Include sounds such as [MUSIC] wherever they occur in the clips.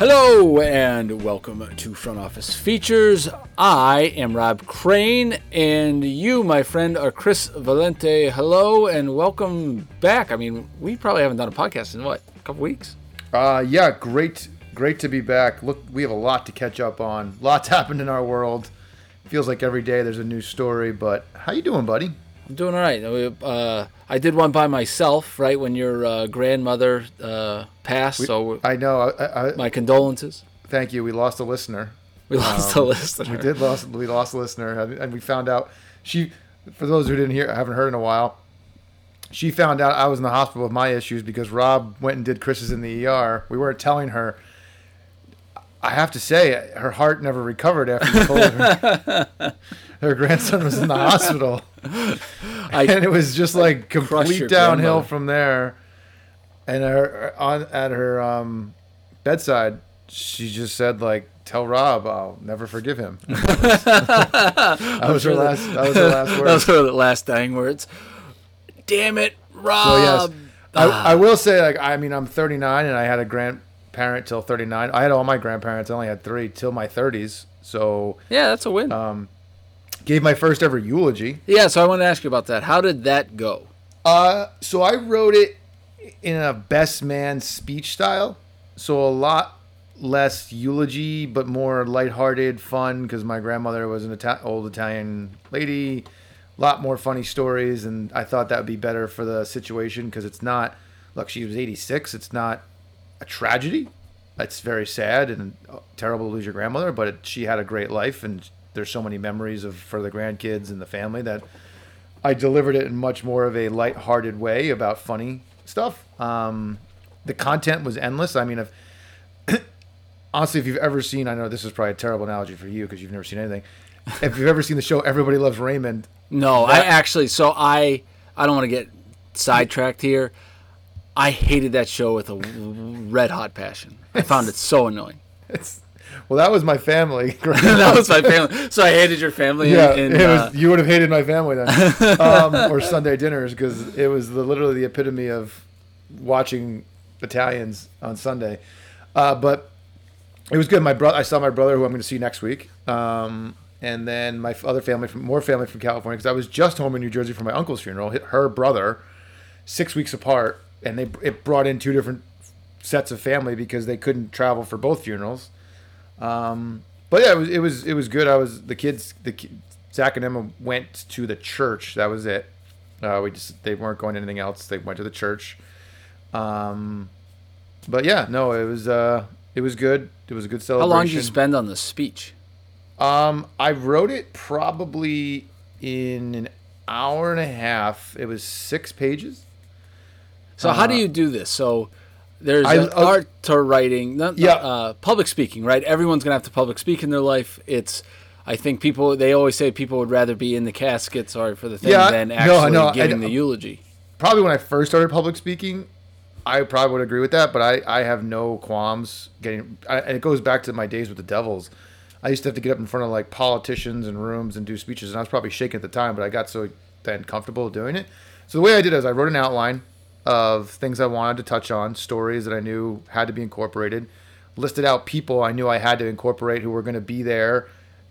Hello and welcome to Front Office Features. I am Rob Crane, and you, my friend, are Chris Valente. Hello and welcome back. I mean, we probably haven't done a podcast in what, a couple weeks? Uh, yeah, great, great to be back. Look, we have a lot to catch up on. Lots [LAUGHS] happened in our world. Feels like every day there's a new story. But how you doing, buddy? I'm doing all right. Uh, I did one by myself, right when your uh, grandmother uh, passed. We, so I know. I, I, my condolences. Thank you. We lost a listener. We lost um, a listener. We did lost. We lost a listener, and we found out she. For those who didn't hear, I haven't heard in a while, she found out I was in the hospital with my issues because Rob went and did Chris's in the ER. We weren't telling her. I have to say, her heart never recovered after we told her [LAUGHS] her grandson was in the [LAUGHS] hospital. I and it was just like complete downhill from there. And her on at her um, bedside, she just said like, "Tell Rob I'll never forgive him." [LAUGHS] [LAUGHS] that was, her last. That was her last words. That was her last dying words. Damn it, Rob. So yes, ah. I, I will say like I mean I'm 39 and I had a grandparent till 39. I had all my grandparents. I only had three till my 30s. So yeah, that's a win. Um, gave my first ever eulogy. Yeah, so I want to ask you about that. How did that go? Uh, so I wrote it in a best man speech style. So a lot less eulogy, but more lighthearted, fun, because my grandmother was an Ita- old Italian lady. A lot more funny stories, and I thought that would be better for the situation because it's not. Look, she was 86. It's not a tragedy. It's very sad and terrible to lose your grandmother, but it, she had a great life, and there's so many memories of for the grandkids and the family that I delivered it in much more of a light-hearted way about funny stuff. Um, the content was endless. I mean, if [COUGHS] honestly, if you've ever seen, I know this is probably a terrible analogy for you because you've never seen anything. if you've ever seen the show Everybody Loves Raymond, no, that, I actually. So I, I don't want to get sidetracked here. I hated that show with a red hot passion. I found it so annoying. [LAUGHS] It's well, that was my family. [LAUGHS] [LAUGHS] that was my family. So I hated your family. Yeah, in, in, uh... was, you would have hated my family then, [LAUGHS] um, or Sunday dinners because it was the, literally the epitome of watching Italians on Sunday. Uh, but it was good. My brother, I saw my brother, who I'm going to see next week, um, and then my other family from more family from California because I was just home in New Jersey for my uncle's funeral. Her brother, six weeks apart, and they it brought in two different sets of family because they couldn't travel for both funerals. Um, but yeah, it was it was it was good. I was the kids. The Zach and Emma went to the church. That was it. Uh, we just they weren't going to anything else. They went to the church. Um, but yeah, no, it was uh, it was good. It was a good celebration. How long did you spend on the speech? Um, I wrote it probably in an hour and a half. It was six pages. So uh, how do uh, you do this? So there's I, uh, art to writing, not, yeah. Uh, public speaking, right? Everyone's gonna have to public speak in their life. It's, I think people they always say people would rather be in the casket, sorry for the thing, yeah, than actually no, no, giving I, the eulogy. Probably when I first started public speaking, I probably would agree with that, but I, I have no qualms getting. I, and it goes back to my days with the Devils. I used to have to get up in front of like politicians and rooms and do speeches, and I was probably shaking at the time, but I got so then comfortable doing it. So the way I did is I wrote an outline of things I wanted to touch on, stories that I knew had to be incorporated, listed out people I knew I had to incorporate who were going to be there,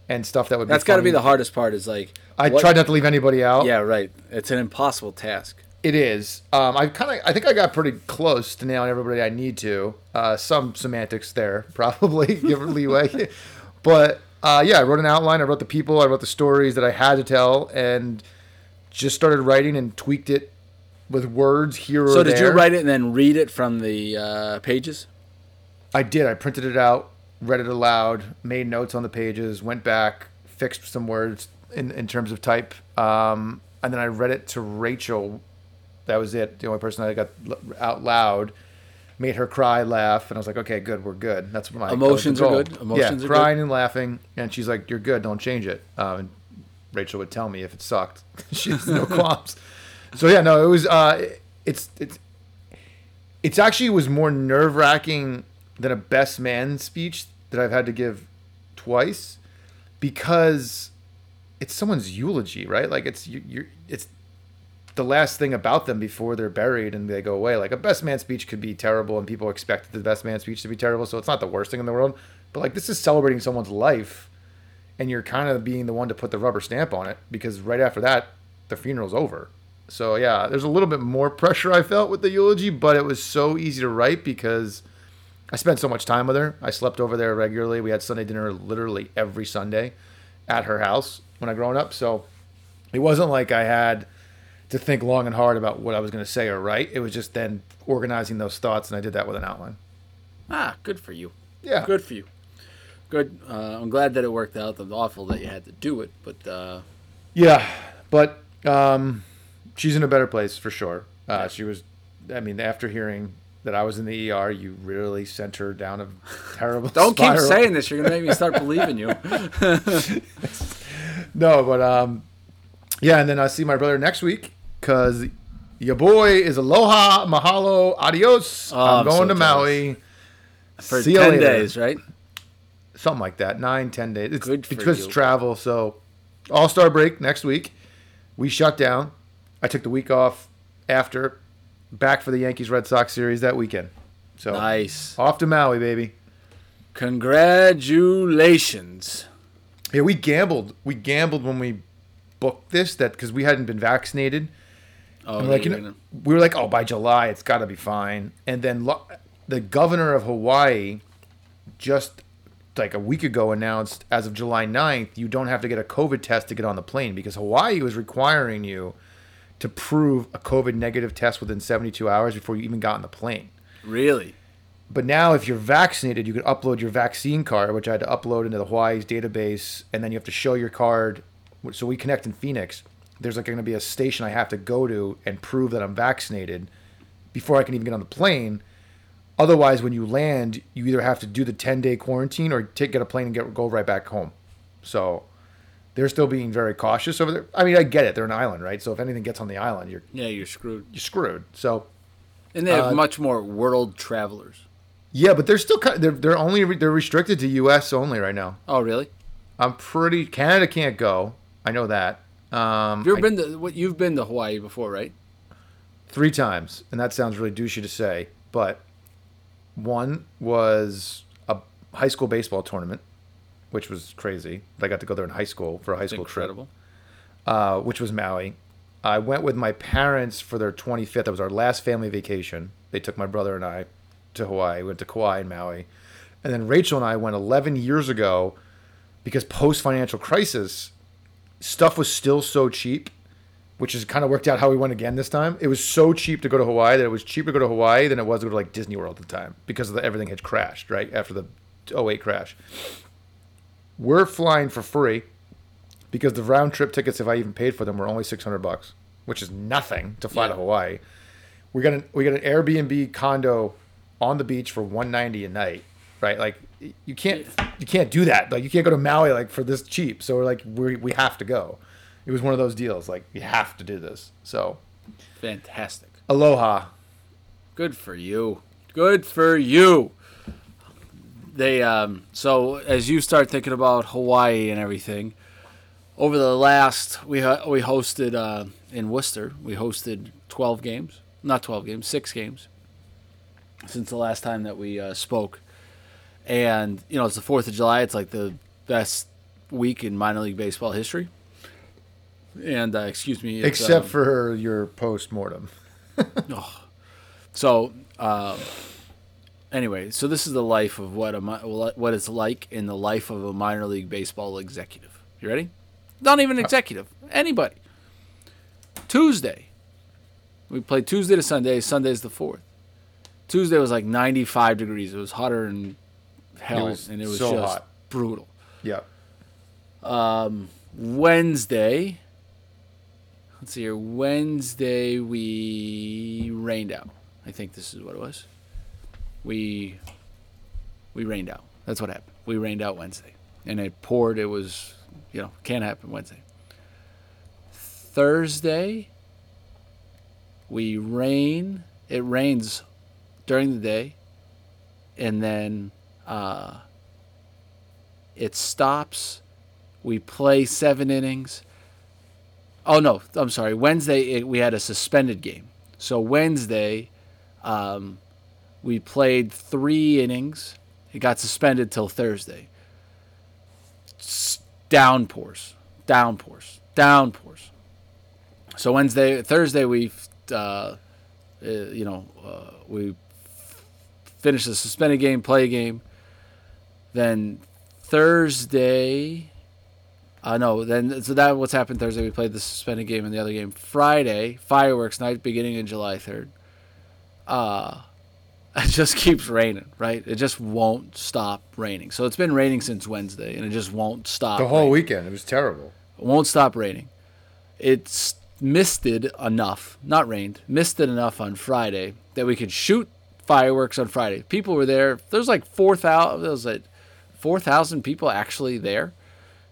and stuff that would. Be That's got to be the hardest part. Is like I what, tried not to leave anybody out. Yeah, right. It's an impossible task. It is. Um, I kind of. I think I got pretty close to nailing everybody I need to. Uh, some semantics there, [LAUGHS] probably [LAUGHS] give leeway, [LAUGHS] but uh, yeah, I wrote an outline. I wrote the people. I wrote the stories that I had to tell, and just started writing and tweaked it with words here so or there. So did you write it and then read it from the uh, pages? I did. I printed it out, read it aloud, made notes on the pages, went back, fixed some words in, in terms of type, um, and then I read it to Rachel. That was it. The only person I got out loud. Made her cry, laugh, and I was like, "Okay, good, we're good." That's my emotions are good. Emotions yeah, crying good. and laughing, and she's like, "You're good. Don't change it." Um, and Rachel would tell me if it sucked. [LAUGHS] she has no [LAUGHS] qualms so yeah, no, it was. Uh, it's it's it's actually was more nerve wracking than a best man speech that I've had to give twice because it's someone's eulogy, right? Like it's you, you're it's the last thing about them before they're buried and they go away. Like a best man speech could be terrible, and people expect the best man speech to be terrible, so it's not the worst thing in the world. But like this is celebrating someone's life, and you're kind of being the one to put the rubber stamp on it because right after that, the funeral's over. So yeah, there's a little bit more pressure I felt with the eulogy, but it was so easy to write because I spent so much time with her. I slept over there regularly. We had Sunday dinner literally every Sunday at her house when I growing up. So it wasn't like I had to think long and hard about what I was going to say or write. It was just then organizing those thoughts, and I did that with an outline. Ah, good for you. Yeah, good for you. Good. Uh, I'm glad that it worked out. It's awful that you had to do it, but uh... yeah, but um, she's in a better place for sure. Uh, she was. I mean, after hearing that I was in the ER, you really sent her down a terrible. [LAUGHS] Don't spiral. keep saying this. You're gonna make me start believing you. [LAUGHS] no, but um, yeah, and then I see my brother next week, because your boy is aloha, mahalo, adios. Oh, I'm, I'm going so to. Maui. For See 10 days, right? Something like that. Nine, ten days. It's Good because it's travel. So, All Star break next week. We shut down. I took the week off after, back for the Yankees Red Sox series that weekend. So nice. Off to Maui, baby. Congratulations. Yeah, we gambled. We gambled when we booked this that because we hadn't been vaccinated Oh, like you know, we were like, oh, by July it's got to be fine. And then lo- the governor of Hawaii just like a week ago announced as of July 9th, you don't have to get a COVID test to get on the plane because Hawaii was requiring you to prove a COVID negative test within 72 hours before you even got on the plane. Really? But now, if you're vaccinated, you can upload your vaccine card, which I had to upload into the Hawaii's database, and then you have to show your card. So we connect in Phoenix there's like going to be a station I have to go to and prove that I'm vaccinated before I can even get on the plane. Otherwise, when you land, you either have to do the 10 day quarantine or take get a plane and get go right back home. So they're still being very cautious over there. I mean, I get it; they're an island, right? So if anything gets on the island, you're yeah, you're screwed. You're screwed. So and they have uh, much more world travelers. Yeah, but they're still they're they're only they're restricted to U.S. only right now. Oh, really? I'm pretty. Canada can't go. I know that. Um, you've been to what you've been to Hawaii before, right? Three times, and that sounds really douchey to say, but one was a high school baseball tournament, which was crazy. I got to go there in high school for a high school incredible. trip, uh, which was Maui. I went with my parents for their 25th. That was our last family vacation. They took my brother and I to Hawaii. We went to Kauai and Maui, and then Rachel and I went 11 years ago because post financial crisis stuff was still so cheap, which is kind of worked out how we went again this time. It was so cheap to go to Hawaii that it was cheaper to go to Hawaii than it was to go to like Disney World at the time because the, everything had crashed right after the 08 crash. We're flying for free because the round trip tickets, if I even paid for them, were only 600 bucks, which is nothing to fly yeah. to Hawaii. We got an we got an Airbnb condo on the beach for 190 a night, right? Like you can't you can't do that. Like you can't go to Maui like for this cheap. So we're like we we have to go. It was one of those deals. Like you have to do this. So fantastic. Aloha. Good for you. Good for you. They um so as you start thinking about Hawaii and everything, over the last we we hosted uh, in Worcester. We hosted 12 games, not 12 games, 6 games since the last time that we uh, spoke and you know it's the Fourth of July. It's like the best week in minor league baseball history. And uh, excuse me, except um, for your post mortem. oh. [LAUGHS] So uh, anyway, so this is the life of what a what it's like in the life of a minor league baseball executive. You ready? Not even executive. Anybody. Tuesday. We played Tuesday to Sunday. Sunday's the fourth. Tuesday was like 95 degrees. It was hotter than hell, it and it was so just hot. brutal. Yeah. Um, Wednesday. Let's see here. Wednesday we rained out. I think this is what it was. We we rained out. That's what happened. We rained out Wednesday, and it poured. It was you know can't happen Wednesday. Thursday we rain. It rains during the day, and then uh, it stops. We play seven innings. Oh no, I'm sorry. Wednesday it, we had a suspended game. So Wednesday, um, we played three innings. It got suspended till Thursday. Downpours, downpours, downpours. So Wednesday, Thursday we, uh, uh, you know, uh, we finish the suspended game, play game. Then Thursday, uh, no, then so that what's happened Thursday. We played the suspended game and the other game. Friday, fireworks night beginning in July third. Uh, [LAUGHS] it just keeps raining, right? It just won't stop raining. So it's been raining since Wednesday, and it just won't stop. The whole raining. weekend, it was terrible. It won't stop raining. It's misted enough, not rained, misted enough on Friday that we could shoot fireworks on Friday. People were there. There's like four thousand. There was like four thousand people actually there,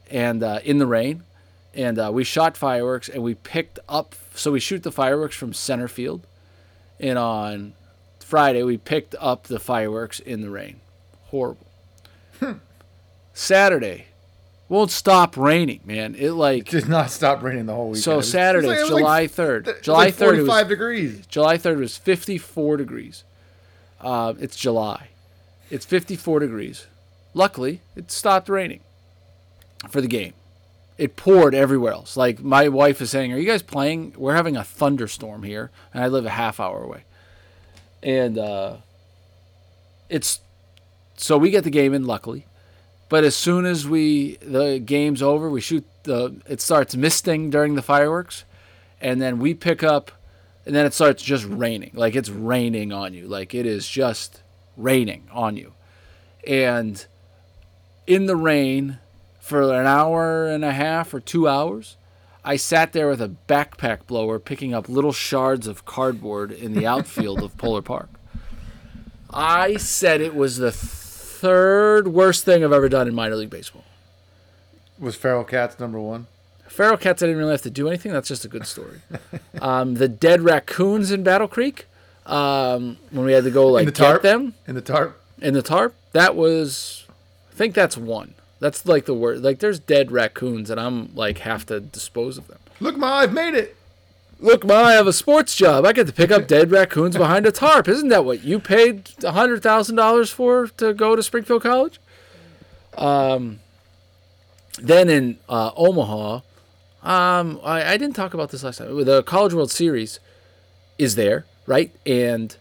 and uh, in the rain, and uh, we shot fireworks and we picked up. So we shoot the fireworks from center field, and on Friday we picked up the fireworks in the rain. Horrible. Hmm. Saturday won't stop raining, man. It like it did not stop raining the whole week. So Saturday, it's July third. July third, five degrees. July third was fifty four degrees. Uh, it's July. It's fifty four degrees. Luckily, it stopped raining for the game. It poured everywhere else. Like my wife is saying, "Are you guys playing? We're having a thunderstorm here, and I live a half hour away." And uh, it's so we get the game in luckily but as soon as we the game's over we shoot the it starts misting during the fireworks and then we pick up and then it starts just raining. Like it's raining on you. Like it is just raining on you. And in the rain for an hour and a half or two hours I sat there with a backpack blower picking up little shards of cardboard in the outfield of Polar Park. I said it was the third worst thing I've ever done in minor league baseball. Was feral cats number one? Feral cats, I didn't really have to do anything. That's just a good story. [LAUGHS] um, the dead raccoons in Battle Creek, um, when we had to go like the get them in the tarp. In the tarp, that was, I think that's one. That's like the word. Like there's dead raccoons, and I'm like have to dispose of them. Look, ma, I've made it. Look, ma, I have a sports job. I get to pick up dead raccoons behind a tarp. Isn't that what you paid hundred thousand dollars for to go to Springfield College? Um. Then in uh, Omaha, um, I, I didn't talk about this last time. The College World Series is there, right? And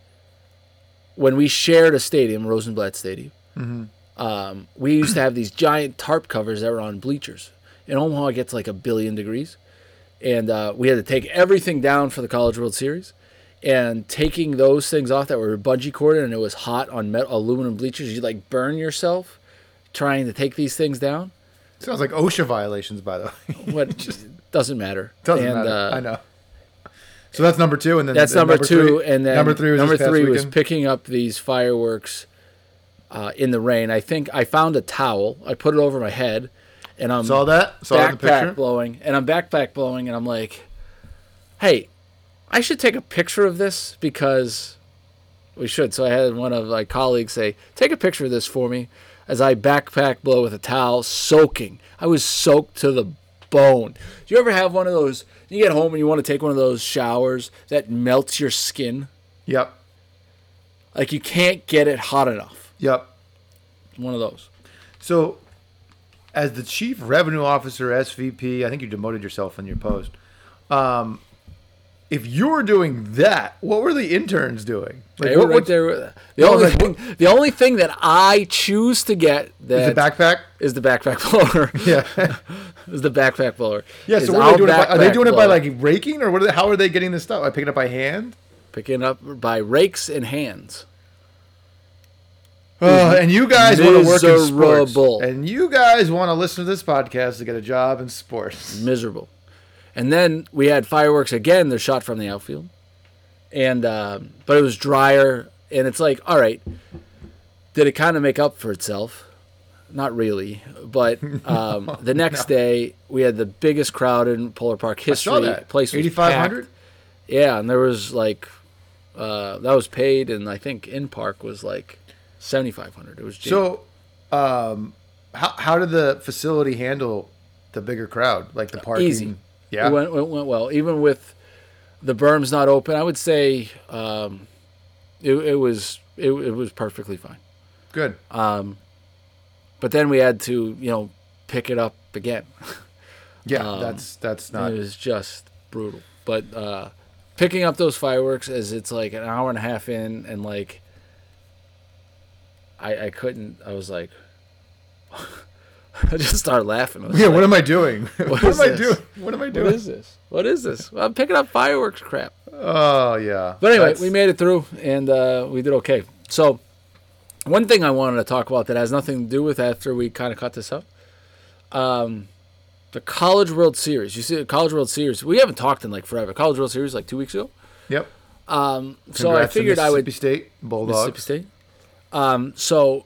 when we shared a stadium, Rosenblatt Stadium, mm-hmm um, we used to have these giant tarp covers that were on bleachers. In Omaha, it gets like a billion degrees, and uh, we had to take everything down for the College World Series. And taking those things off that were bungee corded and it was hot on metal, aluminum bleachers, you like burn yourself trying to take these things down. Sounds like OSHA violations, by the way. [LAUGHS] what just doesn't matter. Doesn't and, matter. Uh, I know. So that's number two, and then that's number, number, two, three, and then number three was, number three was picking up these fireworks uh, in the rain. I think I found a towel. I put it over my head, and I'm saw that saw backpack the picture? blowing, and I'm backpack blowing, and I'm like, hey, I should take a picture of this because we should. So I had one of my colleagues say, take a picture of this for me as I backpack blow with a towel, soaking. I was soaked to the bone. Do you ever have one of those? You get home and you want to take one of those showers that melts your skin. Yep. Like you can't get it hot enough. Yep. One of those. So, as the chief revenue officer, SVP, I think you demoted yourself in your post. Um, if you were doing that, what were the interns doing? Like, they were right there. The only, like, thing, the only thing that I choose to get that is the backpack is the backpack blower. [LAUGHS] Yeah, [LAUGHS] is the backpack blower. Yeah. So what are they doing? By, are they doing it by like raking, or what? Are they, how are they getting this stuff? Are picking it up by hand? Picking up by rakes and hands. Uh, and you guys want to work in sports. And you guys want to listen to this podcast to get a job in sports. Miserable. And then we had fireworks again. They're shot from the outfield, and uh, but it was drier. And it's like, all right, did it kind of make up for itself? Not really, but [LAUGHS] um, the next no. day we had the biggest crowd in Polar Park history. I saw that. Place eighty five hundred. Yeah, and there was like uh, that was paid, and I think in park was like seventy five hundred. It was so. Um, how how did the facility handle the bigger crowd, like the parking? Easy, Yeah, it went, it went well. Even with the berms not open, I would say um, it, it was it, it was perfectly fine. Good. Um, but then we had to you know pick it up again. [LAUGHS] yeah, um, that's that's not. It was just brutal. But uh, picking up those fireworks as it's like an hour and a half in, and like I I couldn't. I was like. [LAUGHS] I just started laughing. Yeah, like, what am I doing? [LAUGHS] what, what am this? I doing? What am I doing? What is this? What is this? Well, I'm picking up fireworks crap. Oh yeah. But anyway, That's... we made it through and uh, we did okay. So, one thing I wanted to talk about that has nothing to do with after we kind of cut this up, um, the College World Series. You see, the College World Series. We haven't talked in like forever. College World Series like two weeks ago. Yep. Um, so I figured I would Mississippi State Bulldogs. Mississippi State. Um, so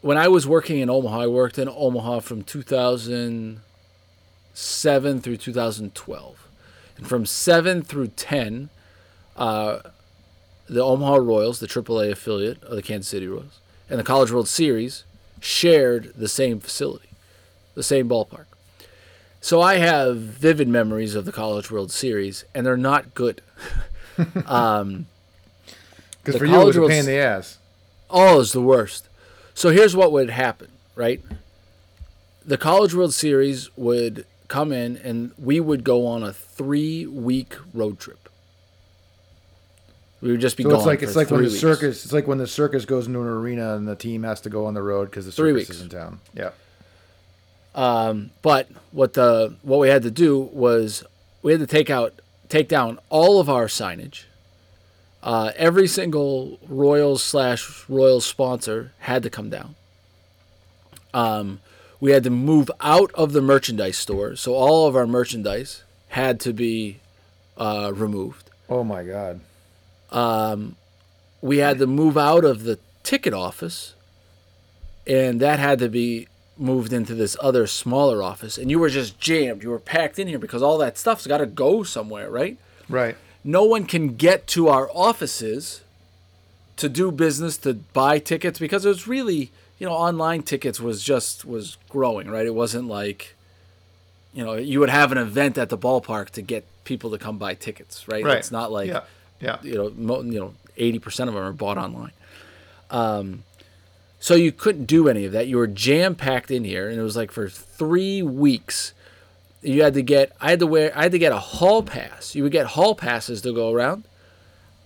when I was working in Omaha, I worked in Omaha from 2007 through 2012. And from 7 through 10, uh, the Omaha Royals, the AAA affiliate of the Kansas City Royals, and the College World Series shared the same facility, the same ballpark. So I have vivid memories of the College World Series, and they're not good. [LAUGHS] um, [LAUGHS] because for you, it was a pain in the ass. Oh, it's the worst. So here's what would happen, right? The College World Series would come in and we would go on a three week road trip. We would just be so it's like it's like when the weeks. circus it's like when the circus goes into an arena and the team has to go on the road because the circus is in town. Yeah. Um, but what the what we had to do was we had to take out take down all of our signage uh, every single Royals slash Royals sponsor had to come down. Um, we had to move out of the merchandise store, so all of our merchandise had to be uh, removed. Oh my God! Um, we had to move out of the ticket office, and that had to be moved into this other smaller office. And you were just jammed. You were packed in here because all that stuff's got to go somewhere, right? Right no one can get to our offices to do business to buy tickets because it was really you know online tickets was just was growing right it wasn't like you know you would have an event at the ballpark to get people to come buy tickets right, right. it's not like yeah. yeah. you know mo- you know 80% of them are bought online um, so you couldn't do any of that you were jam packed in here and it was like for 3 weeks you had to get I had to wear I had to get a hall pass. You would get hall passes to go around.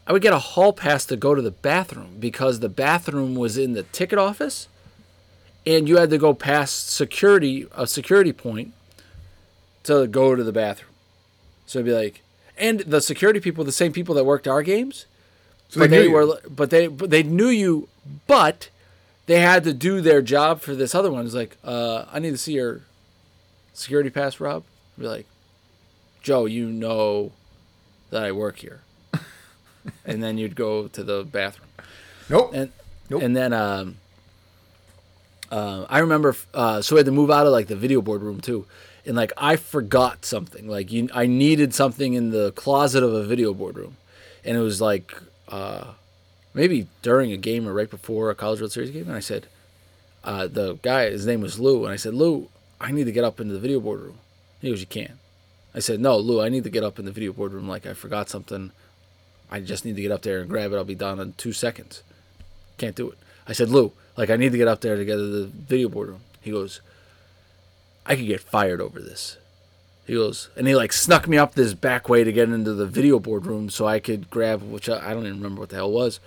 I would get a hall pass to go to the bathroom because the bathroom was in the ticket office and you had to go past security a security point to go to the bathroom. So it'd be like and the security people, the same people that worked our games. So but they, they were but they but they knew you but they had to do their job for this other one. It's like, uh, I need to see your security pass, Rob? Be like, Joe, you know that I work here. [LAUGHS] and then you'd go to the bathroom. Nope. And nope. and then um, uh, I remember uh, so we had to move out of like the video board room too. And like I forgot something. Like you I needed something in the closet of a video board room. And it was like uh, maybe during a game or right before a college world series game and I said uh, the guy his name was Lou and I said, Lou, I need to get up into the video board room. He goes, You can't. I said, No, Lou, I need to get up in the video board room like I forgot something. I just need to get up there and grab it. I'll be done in two seconds. Can't do it. I said, Lou, like I need to get up there to get to the video board room. He goes, I could get fired over this. He goes, and he like snuck me up this back way to get into the video board room so I could grab, which I, I don't even remember what the hell was.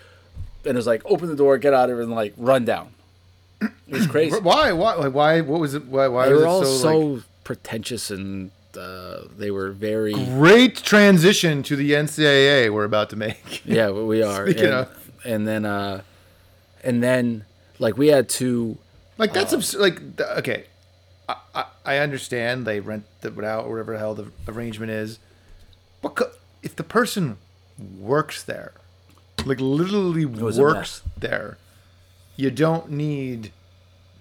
And it was like, open the door, get out of it, and like run down. It was crazy. why? Why? Why? What was it? Why? Why they was were all so, so like... pretentious and uh, they were very great transition to the NCAA we're about to make. [LAUGHS] yeah, we are. Speaking and, of, and then, uh, and then, like we had to, like that's uh, abs- like okay, I, I, I understand they rent it out or whatever the hell the arrangement is, but if the person works there, like literally works there you don't need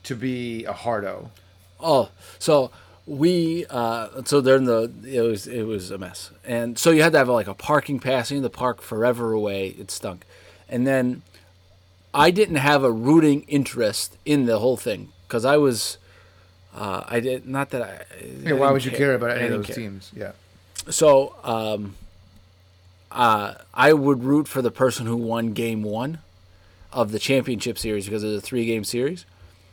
to be a hardo. Oh, so we uh, so they're in the it was it was a mess, and so you had to have like a parking pass in the park forever away. It stunk, and then I didn't have a rooting interest in the whole thing because I was Uh, I did not that I. Yeah, why would you care, care about any of those care. teams? Yeah. So, um, uh, I would root for the person who won Game One of the championship series because it was a three-game series.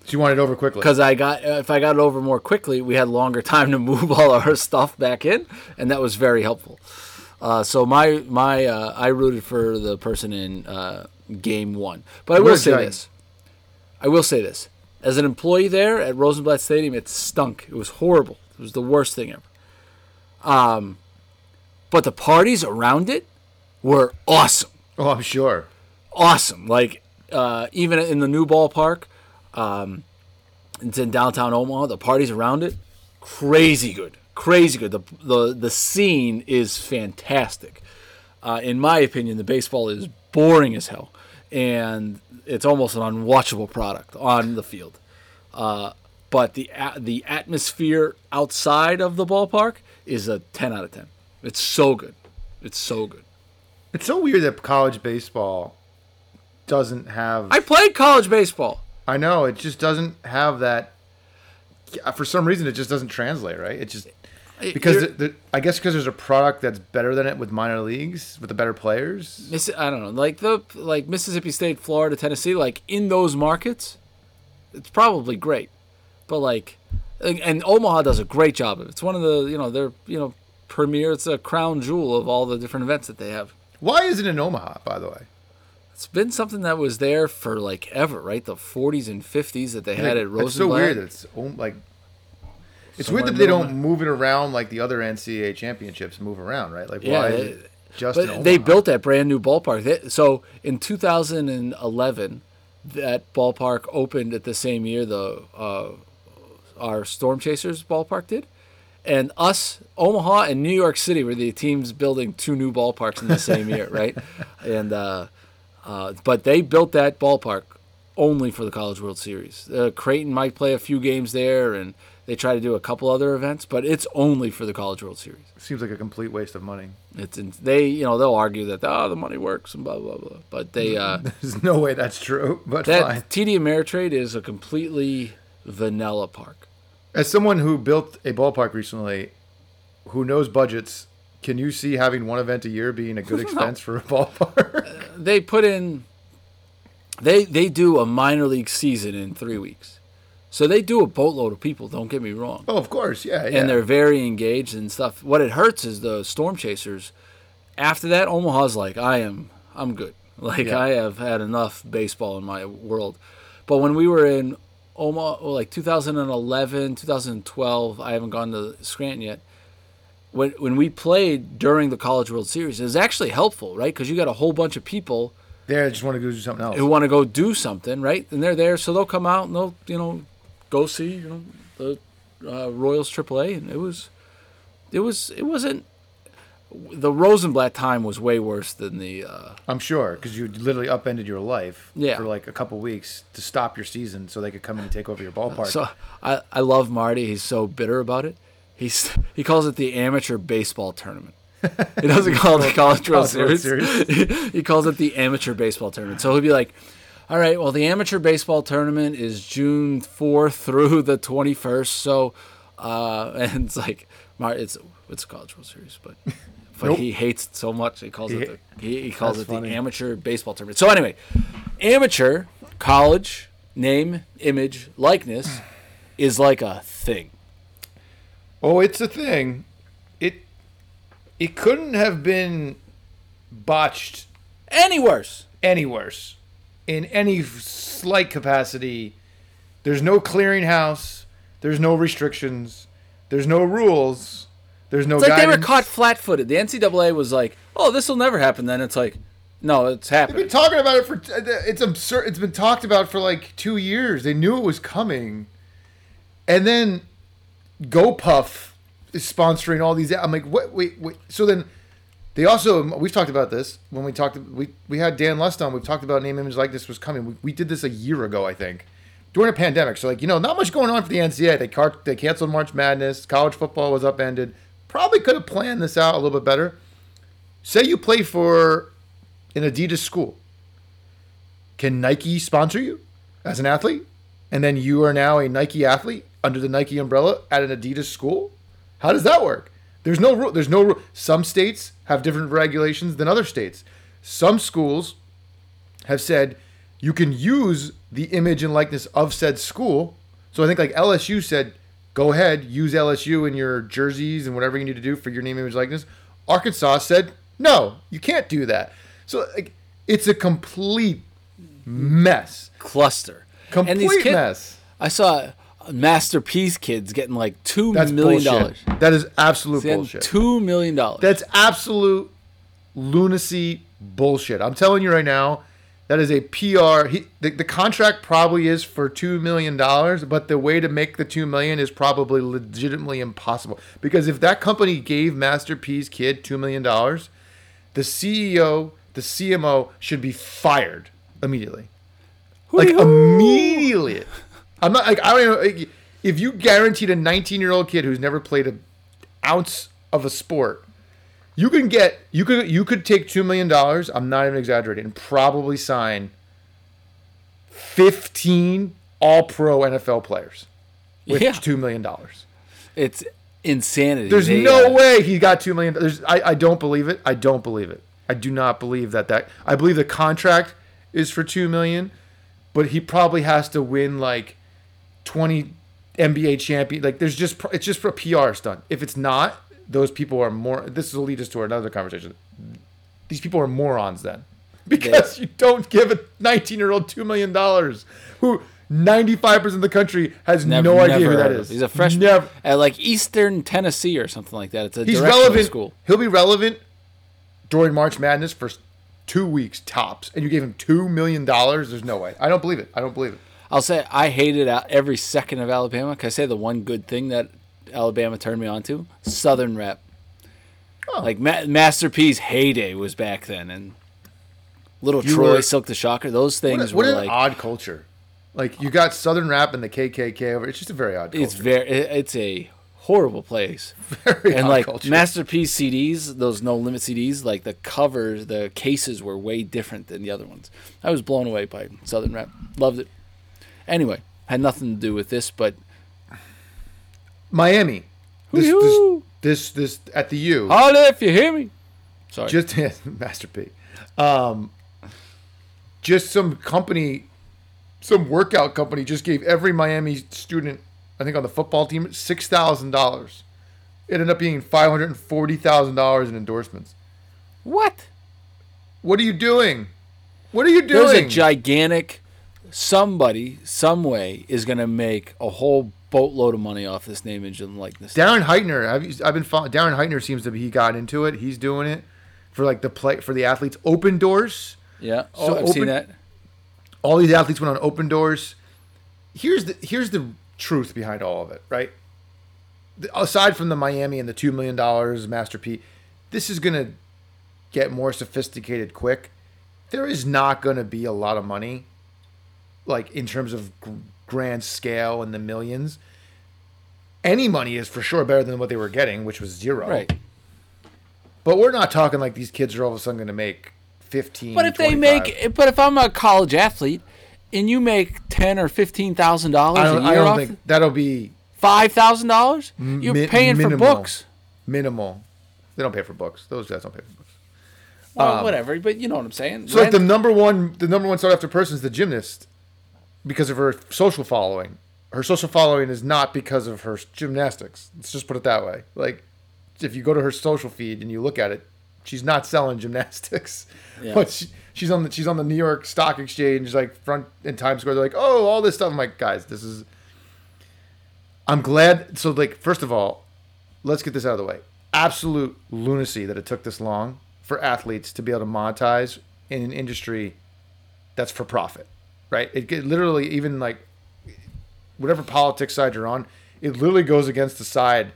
So you want it over quickly? Because I got if I got it over more quickly, we had longer [LAUGHS] time to move all our stuff back in, and that was very helpful. Uh, so my my uh, I rooted for the person in uh, Game One, but I will say this. I will say this as an employee there at Rosenblatt Stadium, it stunk. It was horrible. It was the worst thing ever. Um, but the parties around it were awesome. Oh, I'm sure. Awesome. Like uh, even in the new ballpark, um, it's in downtown Omaha. The parties around it, crazy good, crazy good. The the the scene is fantastic. Uh, in my opinion, the baseball is boring as hell, and it's almost an unwatchable product on the field. Uh, but the the atmosphere outside of the ballpark is a ten out of ten. It's so good. It's so good. It's so weird that college baseball doesn't have. I played college baseball. I know it just doesn't have that. For some reason, it just doesn't translate right. It just because the, the, I guess because there's a product that's better than it with minor leagues with the better players. I don't know, like the like Mississippi State, Florida, Tennessee, like in those markets, it's probably great, but like, and Omaha does a great job of it. It's one of the you know they're you know premier. It's a crown jewel of all the different events that they have. Why is it in Omaha, by the way? It's been something that was there for like ever, right? The 40s and 50s that they had at Rosenblatt. It's so weird. It's like it's weird that they don't move it around like the other NCAA championships move around, right? Like yeah, why they, just but they built that brand new ballpark. so in 2011, that ballpark opened at the same year the uh, our Storm Chasers ballpark did. And us, Omaha and New York City were the teams building two new ballparks in the same year, [LAUGHS] right? And uh, uh, but they built that ballpark only for the College World Series. Uh, Creighton might play a few games there, and they try to do a couple other events, but it's only for the College World Series. Seems like a complete waste of money. It's in, they, you know, they'll argue that oh the money works and blah blah blah, but they. [LAUGHS] Uh, There's no way that's true, but that fine. TD Ameritrade is a completely vanilla park. As someone who built a ballpark recently, who knows budgets, can you see having one event a year being a good [LAUGHS] expense for a ballpark? [LAUGHS] They put in. They they do a minor league season in three weeks. So they do a boatload of people. Don't get me wrong. Oh, of course, yeah, yeah. And they're very engaged and stuff. What it hurts is the storm chasers. After that, Omaha's like, I am, I'm good. [LAUGHS] Like yeah. I have had enough baseball in my world. But when we were in Omaha, like 2011, 2012, I haven't gone to Scranton yet. When when we played during the College World Series, it was actually helpful, right? Because you got a whole bunch of people there just want to go do something else. Who want to go do something, right? And they're there, so they'll come out and they'll, you know, go see you know the uh, Royals AAA, and it was it was it wasn't the Rosenblatt time was way worse than the. Uh, I'm sure because you literally upended your life yeah. for like a couple weeks to stop your season so they could come in and take over your ballpark. So I I love Marty. He's so bitter about it. He's he calls it the amateur baseball tournament. He doesn't call it the College World Series. Series. [LAUGHS] he calls it the amateur baseball tournament. So he'll be like, all right, well, the amateur baseball tournament is June 4th through the 21st. So, uh, [LAUGHS] and it's like, it's it's a college World Series, but but nope. he hates it so much he calls he, it the, he, he calls it funny. the amateur baseball tournament. So anyway, amateur college name, image, likeness is like a thing. Oh, it's a thing. It it couldn't have been botched any worse. Any worse in any slight capacity. There's no clearinghouse. There's no restrictions. There's no rules. There's no. It's like guidance. they were caught flat-footed. The NCAA was like, "Oh, this will never happen." Then it's like, no, it's happening. They've been talking about it for. It's absurd. It's been talked about for like two years. They knew it was coming, and then GoPuff is sponsoring all these. I'm like, what? Wait, wait. So then they also we've talked about this when we talked. We we had Dan Lust on. We've talked about name image like this was coming. We, we did this a year ago, I think, during a pandemic. So like you know, not much going on for the NCAA. They car- they canceled March Madness. College football was upended. Probably could have planned this out a little bit better. Say you play for an Adidas school. Can Nike sponsor you as an athlete? And then you are now a Nike athlete under the Nike umbrella at an Adidas school? How does that work? There's no rule. There's no rule. Some states have different regulations than other states. Some schools have said you can use the image and likeness of said school. So I think like LSU said, go ahead, use LSU in your jerseys and whatever you need to do for your name, image, likeness. Arkansas said, no, you can't do that. So like, it's a complete mess. Cluster. Complete mess. I saw Master P's kids getting like two That's million dollars. That is absolute bullshit. Two million dollars. That's absolute lunacy bullshit. I'm telling you right now, that is a PR. He, the, the contract probably is for two million dollars, but the way to make the two million is probably legitimately impossible. Because if that company gave Master P's kid two million dollars, the CEO, the CMO should be fired immediately. Like immediately. I'm not like I don't know. Like, if you guaranteed a 19 year old kid who's never played an ounce of a sport, you can get you could you could take two million dollars. I'm not even exaggerating, and probably sign 15 All Pro NFL players with yeah. two million dollars. It's insanity. There's they, no uh, way he got two million. There's I, I don't believe it. I don't believe it. I do not believe that that I believe the contract is for two million, but he probably has to win like 20 NBA champion. Like there's just it's just for a PR stunt. If it's not, those people are more. This will lead us to another conversation. These people are morons then, because you don't give a 19 year old two million dollars who 95% of the country has never, no idea who that is. He's a freshman never. at like Eastern Tennessee or something like that. It's a He's relevant. school. He'll be relevant during March Madness for two weeks tops, and you gave him two million dollars. There's no way. I don't believe it. I don't believe it. I'll say I hated every second of Alabama. Can I say the one good thing that Alabama turned me on to? Southern rap. Oh. Like Ma- Master P's heyday was back then, and Little you Troy, were, Silk the Shocker, those things what, what were like odd culture. Like you got Southern rap and the KKK over. It's just a very odd. Culture. It's very. It's a horrible place. [LAUGHS] Very and like culture. Master P CDs, those no limit CDs, like the covers, the cases were way different than the other ones. I was blown away by Southern rap. Loved it. Anyway, had nothing to do with this, but Miami. This, this, this, this, at the U. Holla if you hear me. Sorry. Just [LAUGHS] Master P. Um, just some company, some workout company just gave every Miami student, I think on the football team, six thousand dollars. It ended up being five hundred and forty thousand dollars in endorsements. What? What are you doing? What are you doing? There's a gigantic somebody, some way, is going to make a whole boatload of money off this name, image, and likeness. Darren Heitner, I've, I've been following. Darren Heitner seems to be he got into it. He's doing it for like the play for the athletes. Opendorse. Yeah. Oh, so I've open, seen that. All these athletes went on Opendorse. Here's the here's the truth behind all of it, right? Aside from the Miami and the two million dollars, Master P, this is gonna get more sophisticated quick. There is not gonna be a lot of money like in terms of grand scale and the millions. Any money is for sure better than what they were getting, which was zero. Right. But we're not talking like these kids are all of a sudden going to make fifteen. But if 25. they make, but if I'm a college athlete and you make ten or fifteen thousand dollars a year I don't off, think that'll be five thousand dollars. You're mi- paying minimal, for books. Minimal. They don't pay for books. Those guys don't pay for books. Well, um, whatever. But you know what I'm saying. So, like the number one, the number one sought after person is the gymnast because of her social following. Her social following is not because of her gymnastics. Let's just put it that way. Like, if you go to her social feed and you look at it, she's not selling [LAUGHS] gymnastics, yeah. but she, she's on the she's on the New York Stock Exchange, like front in Times Square. They're like, oh, all this stuff. I'm like, guys, this is. I'm glad. So, like, first of all, let's get this out of the way. Absolute lunacy that it took this long for athletes to be able to monetize in an industry that's for profit right? It, it literally even like whatever politics side you're on, it literally goes against the side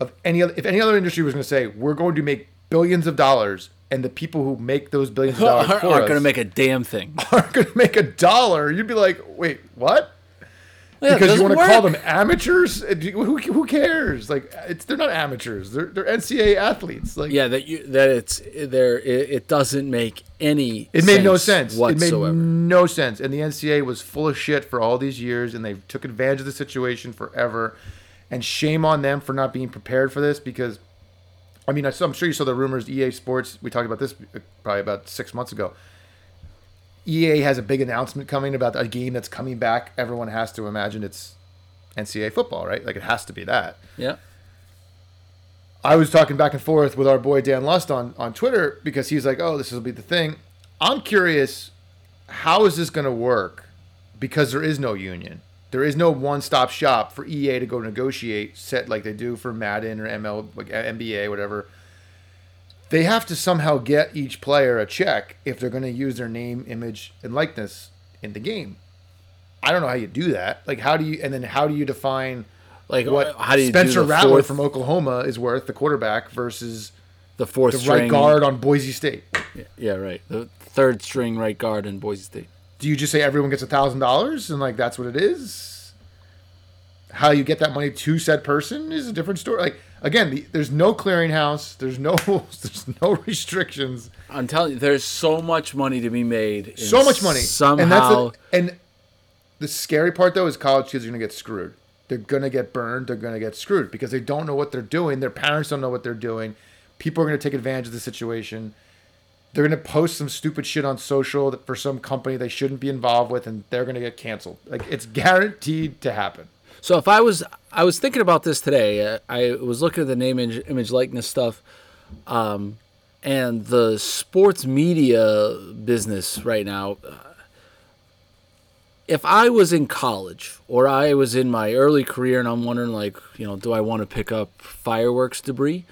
of any other. If any other industry was going to say we're going to make billions of dollars, and the people who make those billions of [LAUGHS] dollars aren't, aren't going to make a damn thing, [LAUGHS] aren't going to make a dollar, you'd be like, wait, what? Yeah, because you want to call them amateurs. Who, who cares? Like it's they're not amateurs. They're they're NCAA athletes. Like yeah, that you that it's there. It, it, doesn't make any. It made no sense whatsoever. It made no sense, and the NCAA was full of shit for all these years, and they took advantage of the situation forever. And shame on them for not being prepared for this because I mean, I'm sure you saw the rumors. EA Sports. We talked about this uh, probably about six months ago. EA has a big announcement coming about a game that's coming back. Everyone has to imagine it's NCAA football, right? Like it has to be that. Yeah. I was talking back and forth with our boy Dan Lust on on Twitter because he's like, "Oh, this will be the thing." I'm curious, how is this going to work? Because there is no union. There is no one-stop shop for EA to go negotiate set like they do for Madden or ML, like NBA, whatever they have to somehow get each player a check if they're going to use their name, image, and likeness in the game. I don't know how you do that. Like, how do you, and then how do you define like what how do you Spencer Rattler fourth, from Oklahoma is worth, the quarterback, versus the fourth the string, right guard on Boise State? Yeah, yeah, right. The third string right guard in Boise State. Do you just say everyone gets a thousand dollars and like that's what it is? How you get that money to said person is a different story. Like again, the, there's no clearinghouse. There's no rules, [LAUGHS] there's no restrictions. I'm telling you, there's so much money to be made. So much money somehow. And, that's a, and the scary part though is college kids are gonna get screwed. They're gonna get burned. They're gonna get screwed because they don't know what they're doing. Their parents don't know what they're doing. People are gonna take advantage of the situation. They're gonna post some stupid shit on social for some company they shouldn't be involved with, and they're gonna get canceled. Like it's guaranteed to happen. So if I was, I was thinking about this today. I was looking at the name, image, image likeness stuff, um, and the sports media business right now. Uh, if I was in college or I was in my early career and I'm wondering, like, you know, do I want to pick up fireworks debris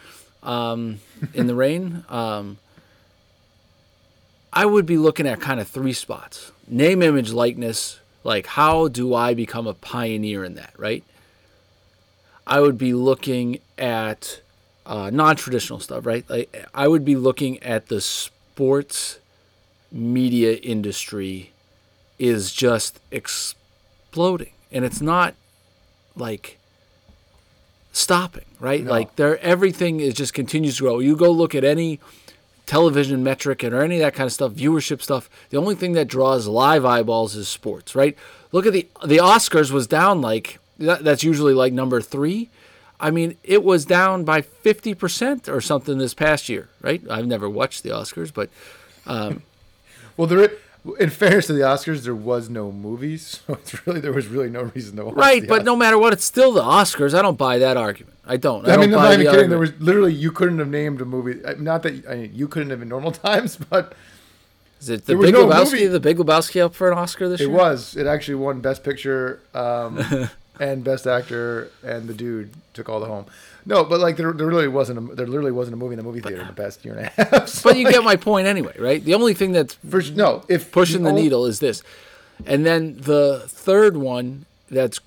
um, in the rain? [LAUGHS] Um, I would be looking at kind of three spots name, image, likeness, like, how do I become a pioneer in that, right? I would be looking at uh, non traditional stuff, right? Like, I would be looking at the sports media industry is just exploding. And it's not like stopping, right? No. Like there everything is just continues to grow. You go look at any television metric or any of that kind of stuff, viewership stuff. The only thing that draws live eyeballs is sports, right? Look at the the Oscars was down like that, that's usually like number three. I mean, it was down by fifty percent or something this past year, right? I've never watched the Oscars, but um, well, there in fairness to the Oscars, there was no movies, [LAUGHS] so it's really there was really no reason to watch. Right, but Oscars. no matter what, it's still the Oscars. I don't buy that argument. I don't. I, I mean, don't I'm not even kidding. Argument. There was literally you couldn't have named a movie. Uh, not that I mean, you couldn't have in normal [LAUGHS] times, but is it the Big no Lebowski? Movie. The Big Lebowski up for an Oscar this it year? It was. It actually won Best Picture um, [LAUGHS] and Best Actor, and the dude took all the home. No, but like there, there really wasn't a, there literally wasn't a movie in the movie theater in the past year and a [LAUGHS] half. So but you like, get my point anyway, right? The only thing that's for, no, if pushing the, the needle is this, and then the third one that's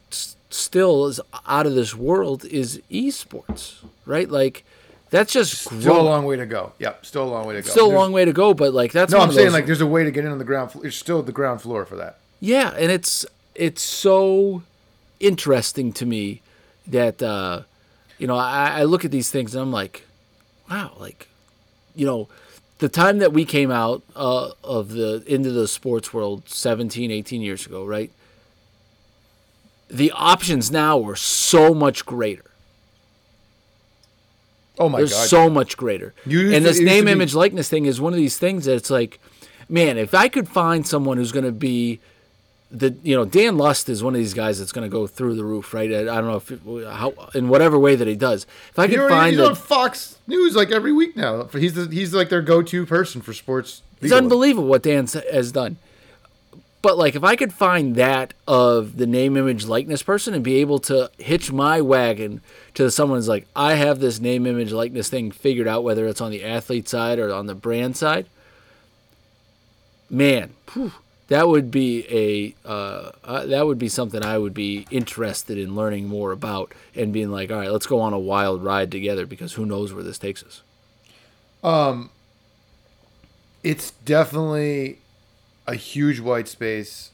still is out of this world is esports, right? Like that's just still growing. a long way to go. Yep, still a long way to go. Still there's, a long way to go, but like that's no. I'm saying like there's a way to get in on the ground. floor. There's still the ground floor for that. Yeah, and it's it's so interesting to me that uh, you know, I, I look at these things and I'm like, wow, like, you know, the time that we came out uh, of the into the sports world 17, 18 years ago, right? The options now are so much greater. Oh my They're god, so much greater. and this name, image, likeness thing is one of these things that it's like, man, if I could find someone who's going to be the you know Dan Lust is one of these guys that's going to go through the roof, right? I, I don't know if it, how in whatever way that he does. If I could find he's a, on Fox News like every week now. He's the, he's like their go-to person for sports. It's unbelievable what Dan has done. But like if I could find that of the name, image, likeness person and be able to hitch my wagon to someone's like I have this name, image, likeness thing figured out, whether it's on the athlete side or on the brand side. Man, whew, that would be a uh, uh, that would be something I would be interested in learning more about and being like, all right, let's go on a wild ride together because who knows where this takes us. Um, it's definitely a huge white space.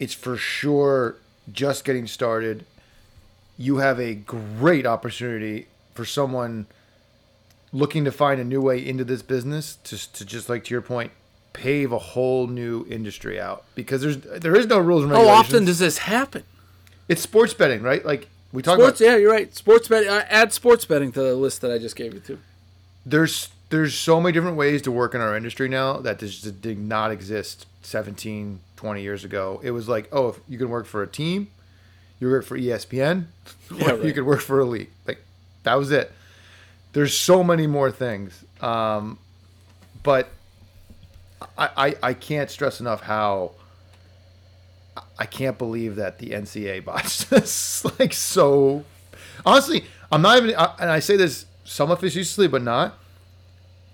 It's for sure just getting started, you have a great opportunity for someone looking to find a new way into this business to, to just like to your point pave a whole new industry out because there's there is no rules and regulations. How often does this happen? It's sports betting, right? Like we talk sports, about. Yeah, you're right. Sports betting. Uh, add sports betting to the list that I just gave you to. There's there's so many different ways to work in our industry now that just did not exist 17, 20 years ago. It was like, oh, you can work for a team, you work for ESPN, [LAUGHS] yeah, right. you could work for a league. Like that was it. There's so many more things, um, but I, I I can't stress enough how I can't believe that the NCAA [LAUGHS] botched this. like so, honestly, I'm not even, and I say this somewhat facetiously, but not.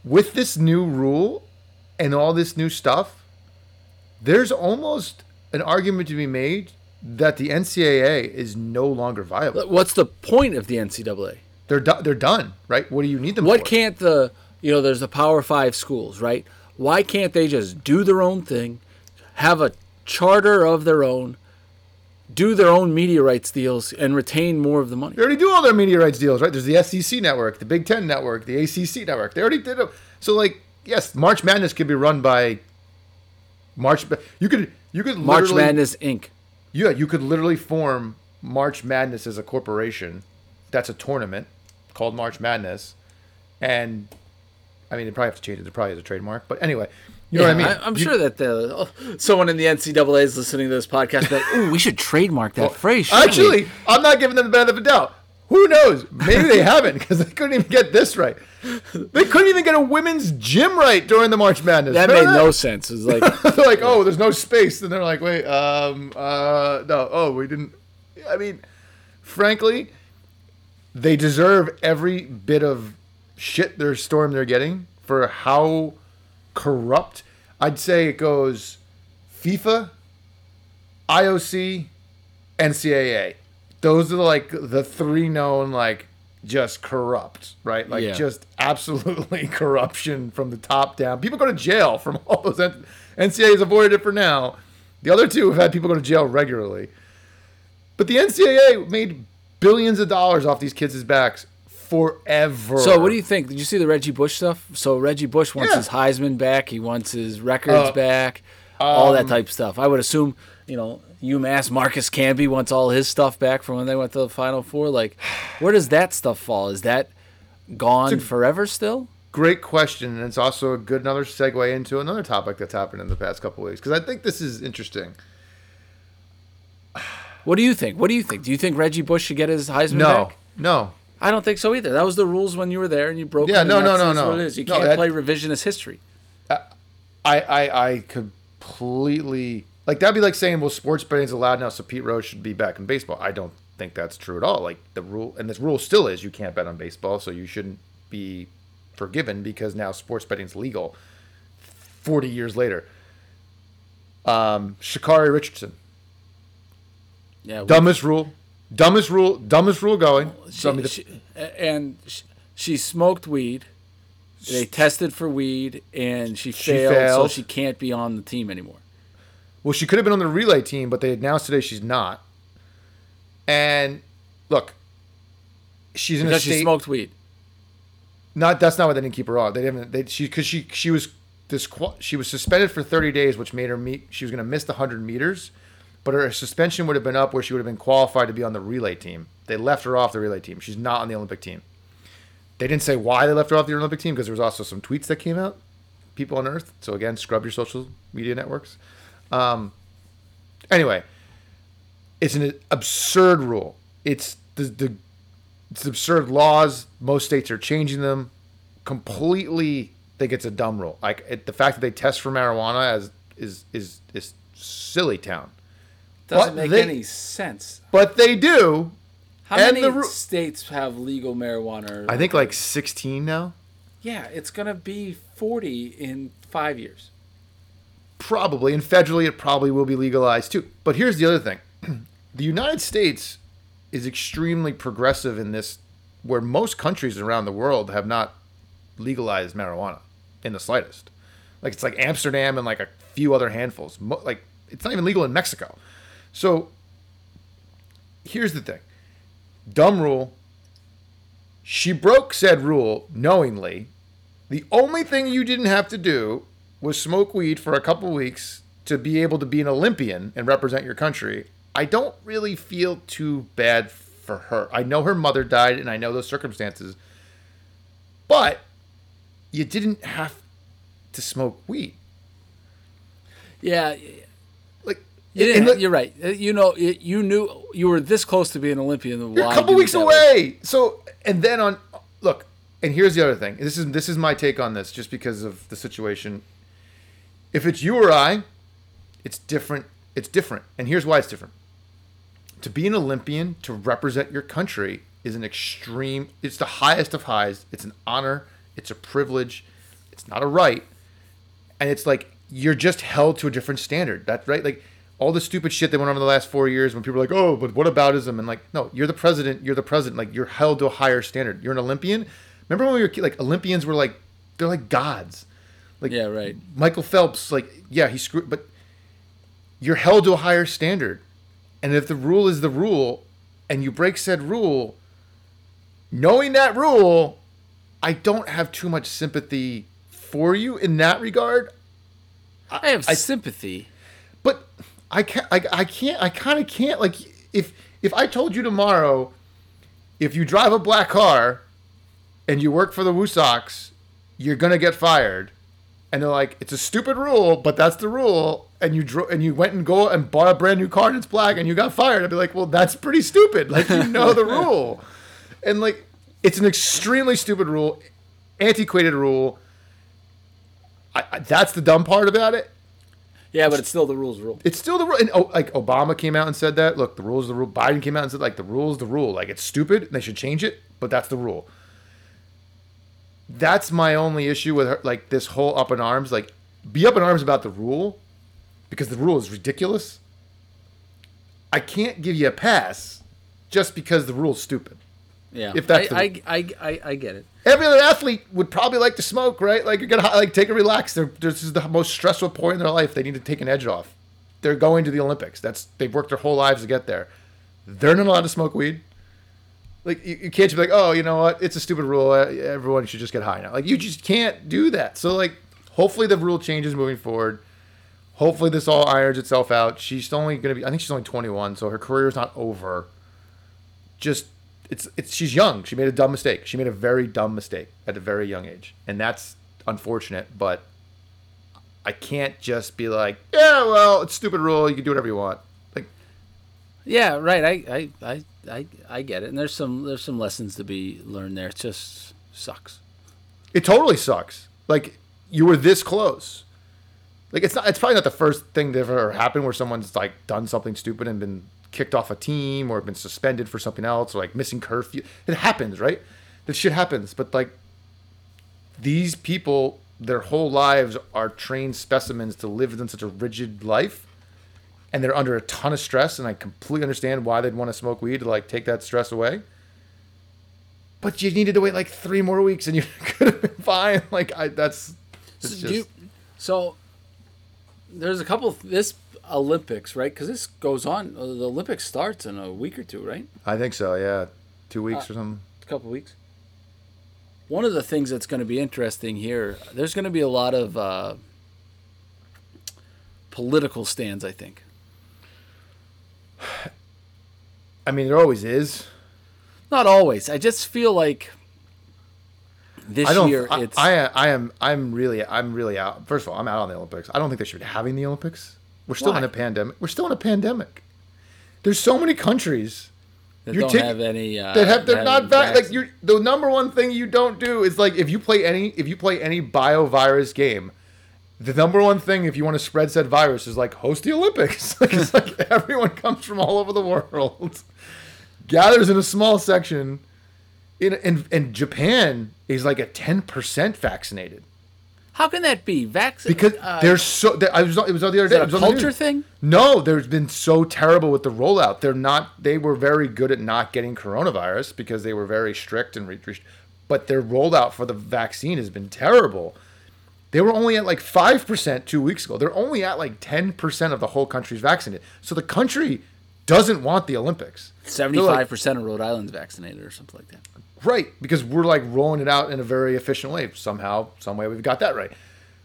With this new rule and all this new stuff, there's almost an argument to be made that the NCAA is no longer viable. What's the point of the NCAA? They're do- they're done, right? What do you need them for? what for? can't the you know? There's the Power Five schools, right? Why can't they just do their own thing, have a charter of their own, do their own media rights deals, and retain more of the money. They already do all their media rights deals, right? There's the SEC network, the Big Ten network, the ACC network. They already did it. So, like, yes, March Madness could be run by March. You could you could March Madness Inc. Yeah, you could literally form March Madness as a corporation. That's a tournament called March Madness, and I mean, they probably have to change it. There probably is a trademark, but anyway, you know yeah, what I mean? I, am sure that the, oh, someone in the NCAA is listening to this podcast. Like, ooh, we should trademark that well, phrase. Actually, we? I'm not giving them the benefit of the doubt. Who knows? Maybe they haven't because they couldn't even get this right. They couldn't even get a women's gym right during the March Madness. That Remember made that? no sense. It's like [LAUGHS] they're like, oh, there's no space, and they're like, wait, um, uh, no, oh, we didn't. I mean, frankly, they deserve every bit of shit their storm they're getting for how corrupt. I'd say it goes FIFA, IOC, NCAA. Those are like the three known like just corrupt, right? Like yeah. just absolutely [LAUGHS] corruption from the top down. People go to jail from all those. NCAA has avoided it for now. The other two have had people go to jail regularly. But the NCAA made billions of dollars off these kids' backs forever. So, what do you think? Did you see the Reggie Bush stuff? So, Reggie Bush wants yeah. his Heisman back. He wants his records uh, back. Um, all that um, type of stuff. I would assume, you know, UMass Marcus Camby wants all his stuff back from when they went to the Final Four. Like, where does that stuff fall? Is that gone forever still? Great question, and it's also a good another segue into another topic that's happened in the past couple weeks because I think this is interesting. What do you think? What do you think? Do you think Reggie Bush should get his Heisman no, back? No, I don't think so either. That was the rules when you were there and you broke. Yeah, no, no, no, no. What it is. You can't that, play revisionist history. I, I, I completely like that'd be like saying, well, sports betting is allowed now, so Pete Rose should be back in baseball. I don't think that's true at all. Like the rule, and this rule still is, you can't bet on baseball, so you shouldn't be forgiven because now sports betting is legal. Forty years later, um, Sha'Carri Richardson. Yeah, dumbest rule Dumbest rule, dumbest rule going. She, the... she, and she smoked weed. They tested for weed, and she failed, she failed, so she can't be on the team anymore. Well, she could have been on the relay team, but they announced today she's not. And look, she's in because a state. she smoked weed. Not that's not why they didn't keep her on. They didn't. They she because she she was this she was suspended for 30 days, which made her meet. She was going to miss the 100 meters but her suspension would have been up where she would have been qualified to be on the relay team. They left her off the relay team. She's not on the Olympic team. They didn't say why they left her off the Olympic team because there was also some tweets that came out. People on Earth. So again, scrub your social media networks. Um, anyway, it's an absurd rule. It's the, the it's absurd laws. Most states are changing them. Completely think it's a dumb rule. Like it, the fact that they test for marijuana as is is is silly town. Doesn't make they, any sense. But they do. How and many the, states have legal marijuana? I think like 16 now. Yeah, it's going to be 40 in five years. Probably. And federally, it probably will be legalized too. But here's the other thing [CLEARS THROAT] the United States is extremely progressive in this, where most countries around the world have not legalized marijuana in the slightest. Like it's like Amsterdam and like a few other handfuls. Like it's not even legal in Mexico. So here's the thing dumb rule. She broke said rule knowingly. The only thing you didn't have to do was smoke weed for a couple weeks to be able to be an Olympian and represent your country. I don't really feel too bad for her. I know her mother died and I know those circumstances. But you didn't have to smoke weed. Yeah, you you're right. Uh, you know, you knew you were this close to being an Olympian. You're a couple weeks away. Way? So, and then on look, and here's the other thing. This is this is my take on this, just because of the situation. If it's you or I, it's different. It's different, and here's why it's different. To be an Olympian, to represent your country, is an extreme. It's the highest of highs. It's an honor. It's a privilege. It's not a right and it's like you're just held to a different standard. That's right. Like all the stupid shit that went on in the last four years when people are like, oh, but what aboutism? And like, no, you're the president. You're the president. Like you're held to a higher standard. You're an Olympian. Remember when we were like Olympians were like they're like gods. Like yeah, right. Michael Phelps, like yeah, he screwed, but you're held to a higher standard. And if the rule is the rule, and you break said rule, knowing that rule, I don't have too much sympathy for you in that regard. I, have I, sympathy, but I can't. I, I can't. I kind of can't. Like if if I told you tomorrow, if you drive a black car, and you work for the Woo Sox, you're gonna get fired. And they're like, it's a stupid rule, but that's the rule. And you dro- and you went and go and bought a brand new car and it's black, and you got fired. I'd be like, well, that's pretty stupid. Like you know the [LAUGHS] rule, and like it's an extremely stupid rule, antiquated rule I, I, that's the dumb part about it. Yeah, but it's still the rules rule. It's still the rule. And oh, like Obama came out and said that. Look, the rules the rule. Biden came out and said like the rules the rule. Like it's stupid. And they should change it, but that's the rule. That's my only issue with her. Like this whole up in arms. Like be up in arms about the rule, because the rule is ridiculous. I can't give you a pass just because the rule's stupid. Yeah, if that's I, the, I, I, I, I get it every other athlete would probably like to smoke, right? Like you're gonna like take a relax. They're, this is the most stressful point in their life. They need to take an edge off. They're going to the Olympics. That's they've worked their whole lives to get there. They're not allowed to smoke weed. Like you, you can't just be like, oh, you know what? It's a stupid rule. Everyone should just get high now. Like you just can't do that. So like, hopefully the rule changes moving forward. Hopefully this all irons itself out. She's only gonna be. I think she's only 21, so her career is not over. Just it's it's she's young. She made a dumb mistake. She made a very dumb mistake at a very young age, and that's unfortunate. But I can't just be like, yeah, well, it's stupid rule. You can do whatever you want. Like, yeah, right. I I I I, I get it. And there's some there's some lessons to be learned there. It just sucks. It totally sucks. Like you were this close. Like it's not. It's probably not the first thing that ever happened where someone's like done something stupid and been kicked off a team or been suspended for something else or like missing curfew. It happens, right? This shit happens. But like these people, their whole lives are trained specimens to live in such a rigid life. And they're under a ton of stress, and I completely understand why they'd want to smoke weed to like take that stress away. But you needed to wait like three more weeks, and you could have been fine. Like I, that's. So, just... you, so there's a couple. This Olympics, right? Because this goes on. Uh, the Olympics starts in a week or two, right? I think so. Yeah, two weeks uh, or something. A couple weeks. One of the things that's going to be interesting here, there's going to be a lot of uh, political stands. I think. [SIGHS] I mean, there always is. Not always. I just feel like this I don't, year I, it's. I, I am. I'm really. I'm really out. First of all, I'm out on the Olympics. I don't think they should be having the Olympics. We're still Why? in a pandemic. We're still in a pandemic. There's so many countries that don't have any uh, that have they're not vac- like you the number one thing you don't do is like if you play any if you play any biovirus game the number one thing if you want to spread said virus is like host the olympics [LAUGHS] like it's like [LAUGHS] everyone comes from all over the world gathers in a small section in in, in japan is like a 10% vaccinated how can that be? Vaccine because uh, there's so. I was. It was the other day. Is a culture thing? No, there's been so terrible with the rollout. They're not. They were very good at not getting coronavirus because they were very strict and. Re- but their rollout for the vaccine has been terrible. They were only at like five percent two weeks ago. They're only at like ten percent of the whole country's vaccinated. So the country doesn't want the Olympics. Seventy-five percent of Rhode Island's vaccinated, or something like that. Right, because we're like rolling it out in a very efficient way. Somehow, some way, we've got that right.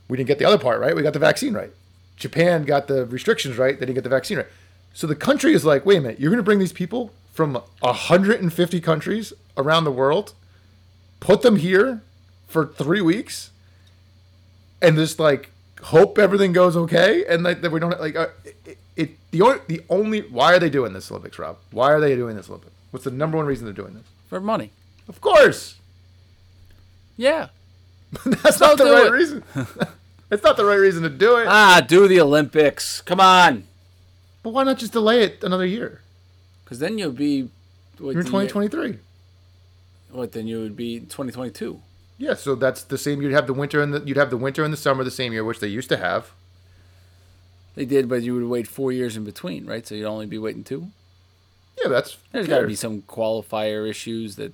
We didn't get the other part right. We got the vaccine right. Japan got the restrictions right. They didn't get the vaccine right. So the country is like, wait a minute, you're going to bring these people from 150 countries around the world, put them here for three weeks, and just like hope everything goes okay, and like that we don't like uh, it, it. The only the only why are they doing this Olympics, Rob? Why are they doing this Olympics? What's the number one reason they're doing this? For money. Of course. Yeah. [LAUGHS] That's not the right it. reason. [LAUGHS] it's not the right reason to do it. Ah, do the Olympics. Come on. But why not just delay it another year? Because then you'll be. What, You're in 2023. What then? You would be 2022. Yeah, so that's the same. You'd have the winter and the you'd have the winter and the summer the same year, which they used to have. They did, but you would wait four years in between, right? So you'd only be waiting two. Yeah, that's. There's got to be some qualifier issues that.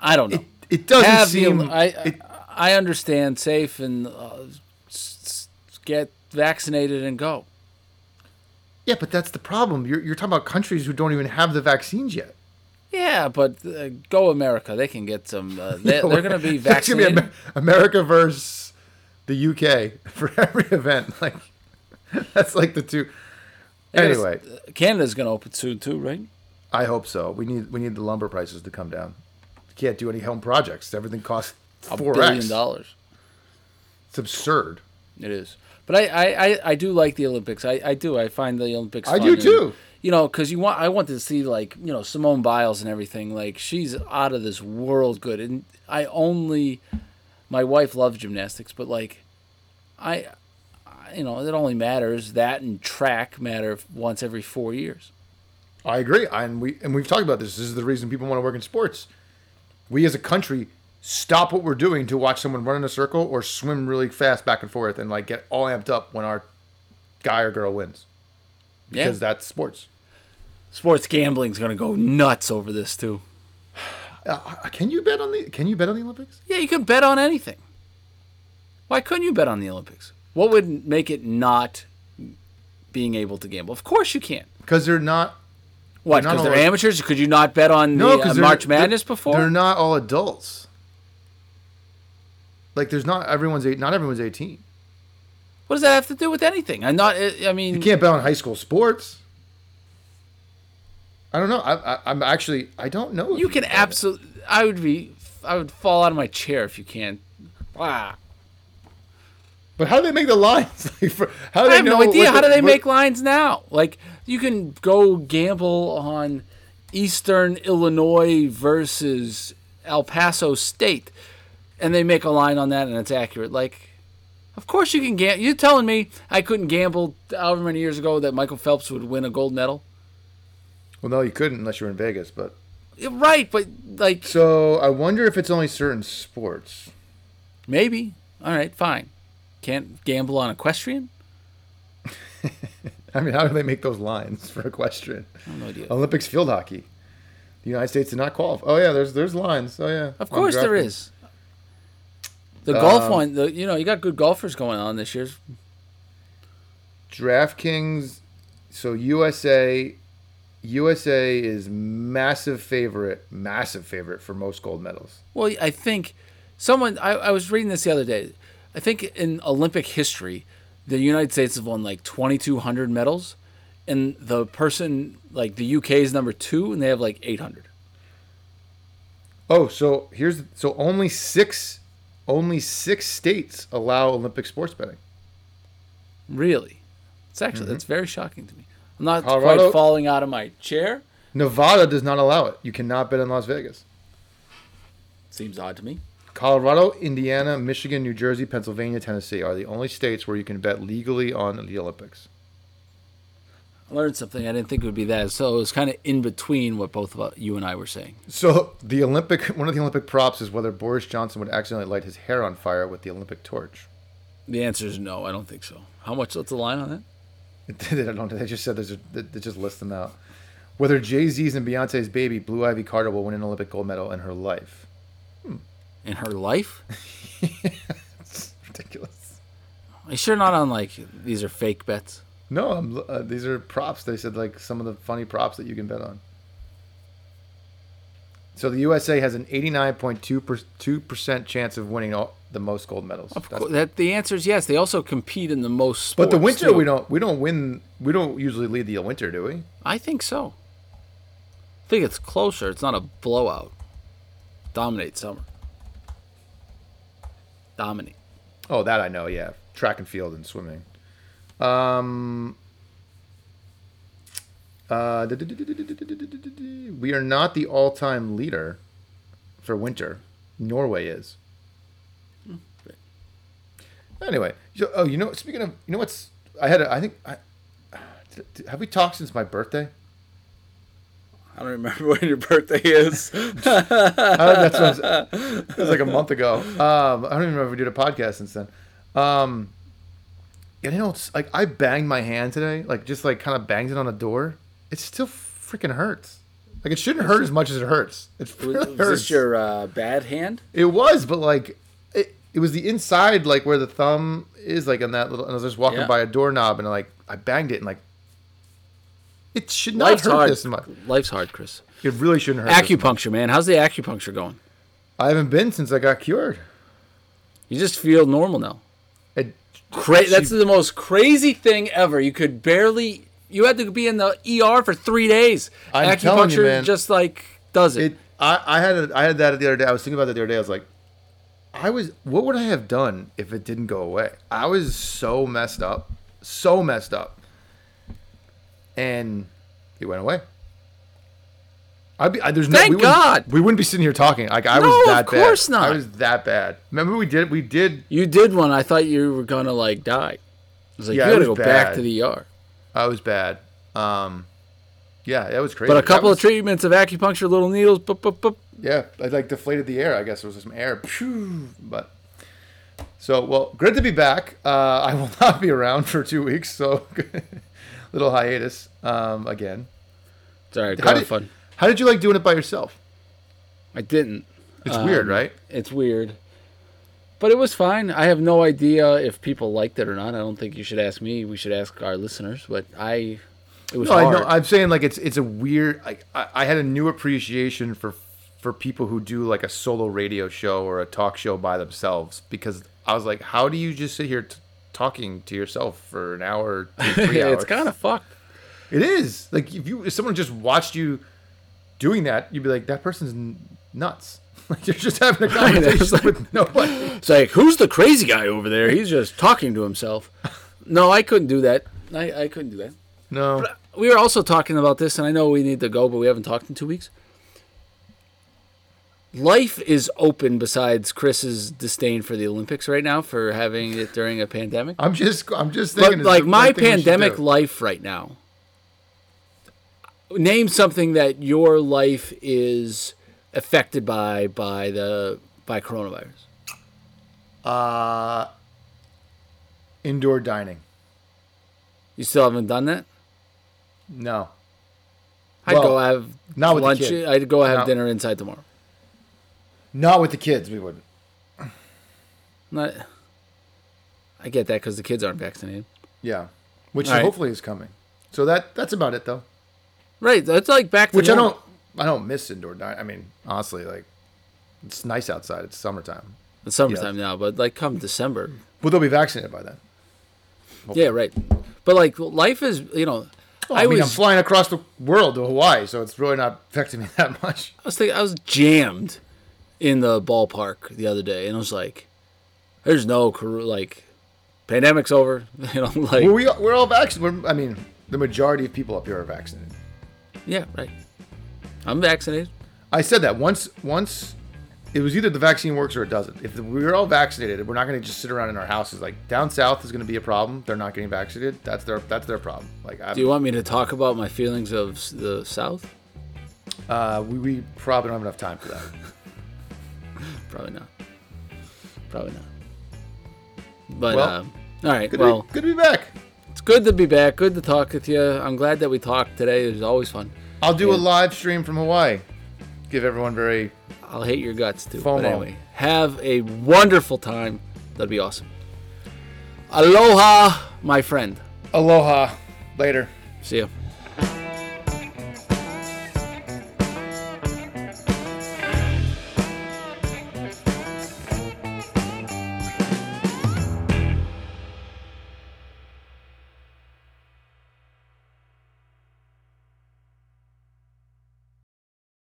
I don't know. It, it doesn't have seem. The, I it, I understand safe and uh, get vaccinated and go. Yeah, but that's the problem. You're you're talking about countries who don't even have the vaccines yet. Yeah, but uh, go America. They can get some. Uh, they, are going to be vaccinated. Be America versus the UK [LAUGHS] for every event. Like [LAUGHS] that's like the two. Anyway, Canada's going to open soon too, right? I hope so. We need we need the lumber prices to come down. Can't do any home projects. Everything costs four billion dollars. It's absurd. It is. But I, I, I, do like the Olympics. I, I do. I find the Olympics. I do too. You know, because you want I want to see like you know Simone Biles and everything. Like she's out of this world good, and I only my wife loves gymnastics, but like I, you know, it only matters that and track matter once every four years. I agree, and we and we've talked about this. This is the reason people want to work in sports. We as a country stop what we're doing to watch someone run in a circle or swim really fast back and forth and like get all amped up when our guy or girl wins because yeah. that's sports. Sports gambling's going to go nuts over this too. Uh, can you bet on the Can you bet on the Olympics? Yeah, you can bet on anything. Why couldn't you bet on the Olympics? What would make it not being able to gamble? Of course you can. Because they're not. What? Because they're, they're amateurs. Could you not bet on no, the uh, March Madness before? They're not all adults. Like, there's not everyone's eight. Not everyone's eighteen. What does that have to do with anything? I'm not. I mean, you can't bet on high school sports. I don't know. I, am actually. I don't know. You, can absolutely. I would be. I would fall out of my chair if you can't. Ah. But how do they make the lines? [LAUGHS] how do I have no idea. How do they make lines now? Like you can go gamble on Eastern Illinois versus El Paso State, and they make a line on that, and it's accurate. Like of course you can gamble. You're telling me I couldn't gamble however many years ago that Michael Phelps would win a gold medal? Well, no, you couldn't unless you were in Vegas, but right, but like so, I wonder if it's only certain sports. Maybe. All right, fine. Can't gamble on equestrian. [LAUGHS] I mean, how do they make those lines [LAUGHS] for equestrian? no idea. Olympics field hockey. The United States did not qualify. Oh yeah, there's there's lines. Oh yeah. Of course there is. The golf um, one, the, you know, you got good golfers going on this year. DraftKings, so USA, USA is massive favorite, massive favorite for most gold medals. Well, I think someone I, I was reading this the other day. I think in Olympic history, the United States have won like 2,200 medals, and the person like the UK is number two, and they have like 800. Oh, so here's so only six only six states allow Olympic sports betting. Really? It's actually mm-hmm. that's very shocking to me. I'm not Colorado, quite falling out of my chair. Nevada does not allow it. You cannot bet in Las Vegas. Seems odd to me. Colorado, Indiana, Michigan, New Jersey, Pennsylvania, Tennessee are the only states where you can bet legally on the Olympics. I learned something I didn't think it would be that. So it was kind of in between what both of uh, you and I were saying. So the Olympic, [LAUGHS] one of the Olympic props is whether Boris Johnson would accidentally light his hair on fire with the Olympic torch. The answer is no. I don't think so. How much? What's the line on that? [LAUGHS] they don't. They just said there's. A, they just list them out. Whether Jay Z's and Beyonce's baby Blue Ivy Carter will win an Olympic gold medal in her life. In her life? [LAUGHS] it's ridiculous. Are you sure not on like these are fake bets? No, uh, these are props. They said like some of the funny props that you can bet on. So the USA has an 89.2 percent chance of winning all, the most gold medals. Of course, that the answer is yes. They also compete in the most. but the winter too. we don't we don't win. We don't usually lead the winter, do we? I think so. I think it's closer. It's not a blowout. Dominate summer. Dominate. Oh, that I know. Yeah, track and field and swimming. Um. Uh, we are not the all-time leader for winter. Norway is. Anyway, so, oh, you know, speaking of, you know what's, I had, a, I think, I, have we talked since my birthday? I don't remember [LAUGHS] when your birthday is. that's was, it was like a month ago. Um, I don't even remember if we did a podcast since then. Um, and you know, it's like I banged my hand today, like just like kind of banged it on a door. It still freaking hurts. Like it shouldn't hurt as much as it hurts. It really was, hurts. this your uh, bad hand? It was, but like it was the inside, like where the thumb is, like on that little. And I was just walking yeah. by a doorknob, and like I banged it, and like it should not Life's hurt hard. this much. Life's hard, Chris. It really shouldn't hurt. Acupuncture, man. How's the acupuncture going? I haven't been since I got cured. You just feel normal now. It, Cra- she, that's the most crazy thing ever. You could barely. You had to be in the ER for three days. I'm acupuncture you, man, just like does it. it I, I had a, I had that the other day. I was thinking about that the other day. I was like, I was what would I have done if it didn't go away? I was so messed up, so messed up, and he went away. I'd be, I, there's Thank no, we God. We wouldn't be sitting here talking. Like I no, was that bad. of course not. I was that bad. Remember we did we did. You did one. I thought you were gonna like die. I was like, yeah, you gotta go bad. back to the ER. I was bad. Um, yeah, that was crazy. But a couple was, of treatments of acupuncture, little needles, boop, boop, boop, yeah, I like deflated the air. I guess there was some air, but so well, good to be back. Uh, I will [LAUGHS] not be around for two weeks, so [LAUGHS] [LAUGHS] little hiatus um, again. Sorry, all right. fun. How did you like doing it by yourself? I didn't. It's um, weird, right? It's weird, but it was fine. I have no idea if people liked it or not. I don't think you should ask me. We should ask our listeners. But I, it was no, hard. I know. I'm saying like it's it's a weird. Like I, I had a new appreciation for for people who do like a solo radio show or a talk show by themselves because I was like, how do you just sit here t- talking to yourself for an hour, two, [LAUGHS] three hours? it's kind of fucked. It is like if you if someone just watched you doing that, you'd be like, that person's n- nuts. [LAUGHS] Like you're just having a [LAUGHS] conversation like, with nobody. It's like, who's the crazy guy over there? He's just talking to himself. No, I couldn't do that. I, I couldn't do that. No. But uh, we were also talking about this, and I know we need to go, but we haven't talked in two weeks life is open besides Chris's disdain for the Olympics right now for having it during a pandemic. I'm just I'm just thinking but like my pandemic life right now. Name something that your life is affected by by the by coronavirus. Uh indoor dining. You still haven't done that? No. I'd well, go have not lunch. I'd go have dinner inside tomorrow. Not with the kids, we wouldn't. Not. I get that because the kids aren't vaccinated. Yeah, which right. hopefully is coming. So that that's about it though. Right, that's like back. which normal. I don't. I don't miss indoor dining. I mean, honestly, like it's nice outside. It's summertime. It's summertime now, but like come December. Well, they'll be vaccinated by then. Hopefully. Yeah, right. But like life is, you know. Oh, I, I, mean, was, I'm flying across the world to Hawaii, so it's really not affecting me [LAUGHS] that much. I was thinking, I was jammed in the ballpark the other day, and I was like, "There's no like, pandemic's over." [LAUGHS] You know, like well, we we're all vaccinated. I mean, the majority of people up here are vaccinated. Yeah, right. I'm vaccinated. I said that once. Once it was either the vaccine works or it doesn't. If we're all vaccinated, we're not going to just sit around in our houses. Like down south is going to be a problem. They're not getting vaccinated. That's their that's their problem. Like, I'm, do you want me to talk about my feelings of the south? Uh, we, we probably don't have enough time for that. [LAUGHS] [LAUGHS] Probably not. Probably not. But well, uh, all right. Good well, to be, good to be back. It's good to be back. Good to talk with you. I'm glad that we talked today. It was always fun. I'll do and, a live stream from Hawaii. Give everyone very. I'll hate your guts too. FOMO. But anyway, have a wonderful time. That'd be awesome. Aloha, my friend. Aloha. Later. See you.